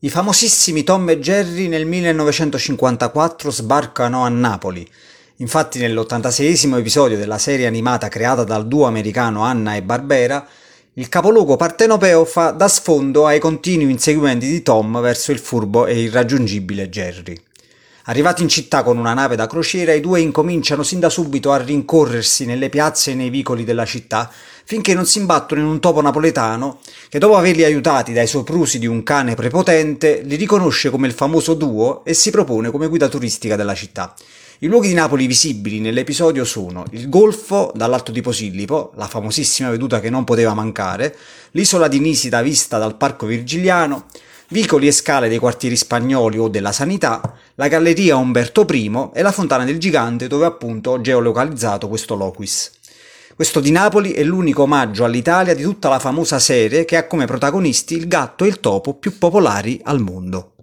I famosissimi Tom e Jerry nel 1954 sbarcano a Napoli. Infatti nell'86 episodio della serie animata creata dal duo americano Anna e Barbera, il capoluogo partenopeo fa da sfondo ai continui inseguimenti di Tom verso il furbo e irraggiungibile Jerry. Arrivati in città con una nave da crociera, i due incominciano sin da subito a rincorrersi nelle piazze e nei vicoli della città, finché non si imbattono in un topo napoletano che dopo averli aiutati dai soprusi di un cane prepotente, li riconosce come il famoso duo e si propone come guida turistica della città. I luoghi di Napoli visibili nell'episodio sono il Golfo dall'Alto di Posillipo, la famosissima veduta che non poteva mancare, l'isola di Nisida vista dal Parco Virgiliano, vicoli e scale dei quartieri spagnoli o della sanità, la galleria Umberto I e la fontana del gigante dove appunto geolocalizzato questo loquis. Questo di Napoli è l'unico omaggio all'Italia di tutta la famosa serie che ha come protagonisti il gatto e il topo più popolari al mondo.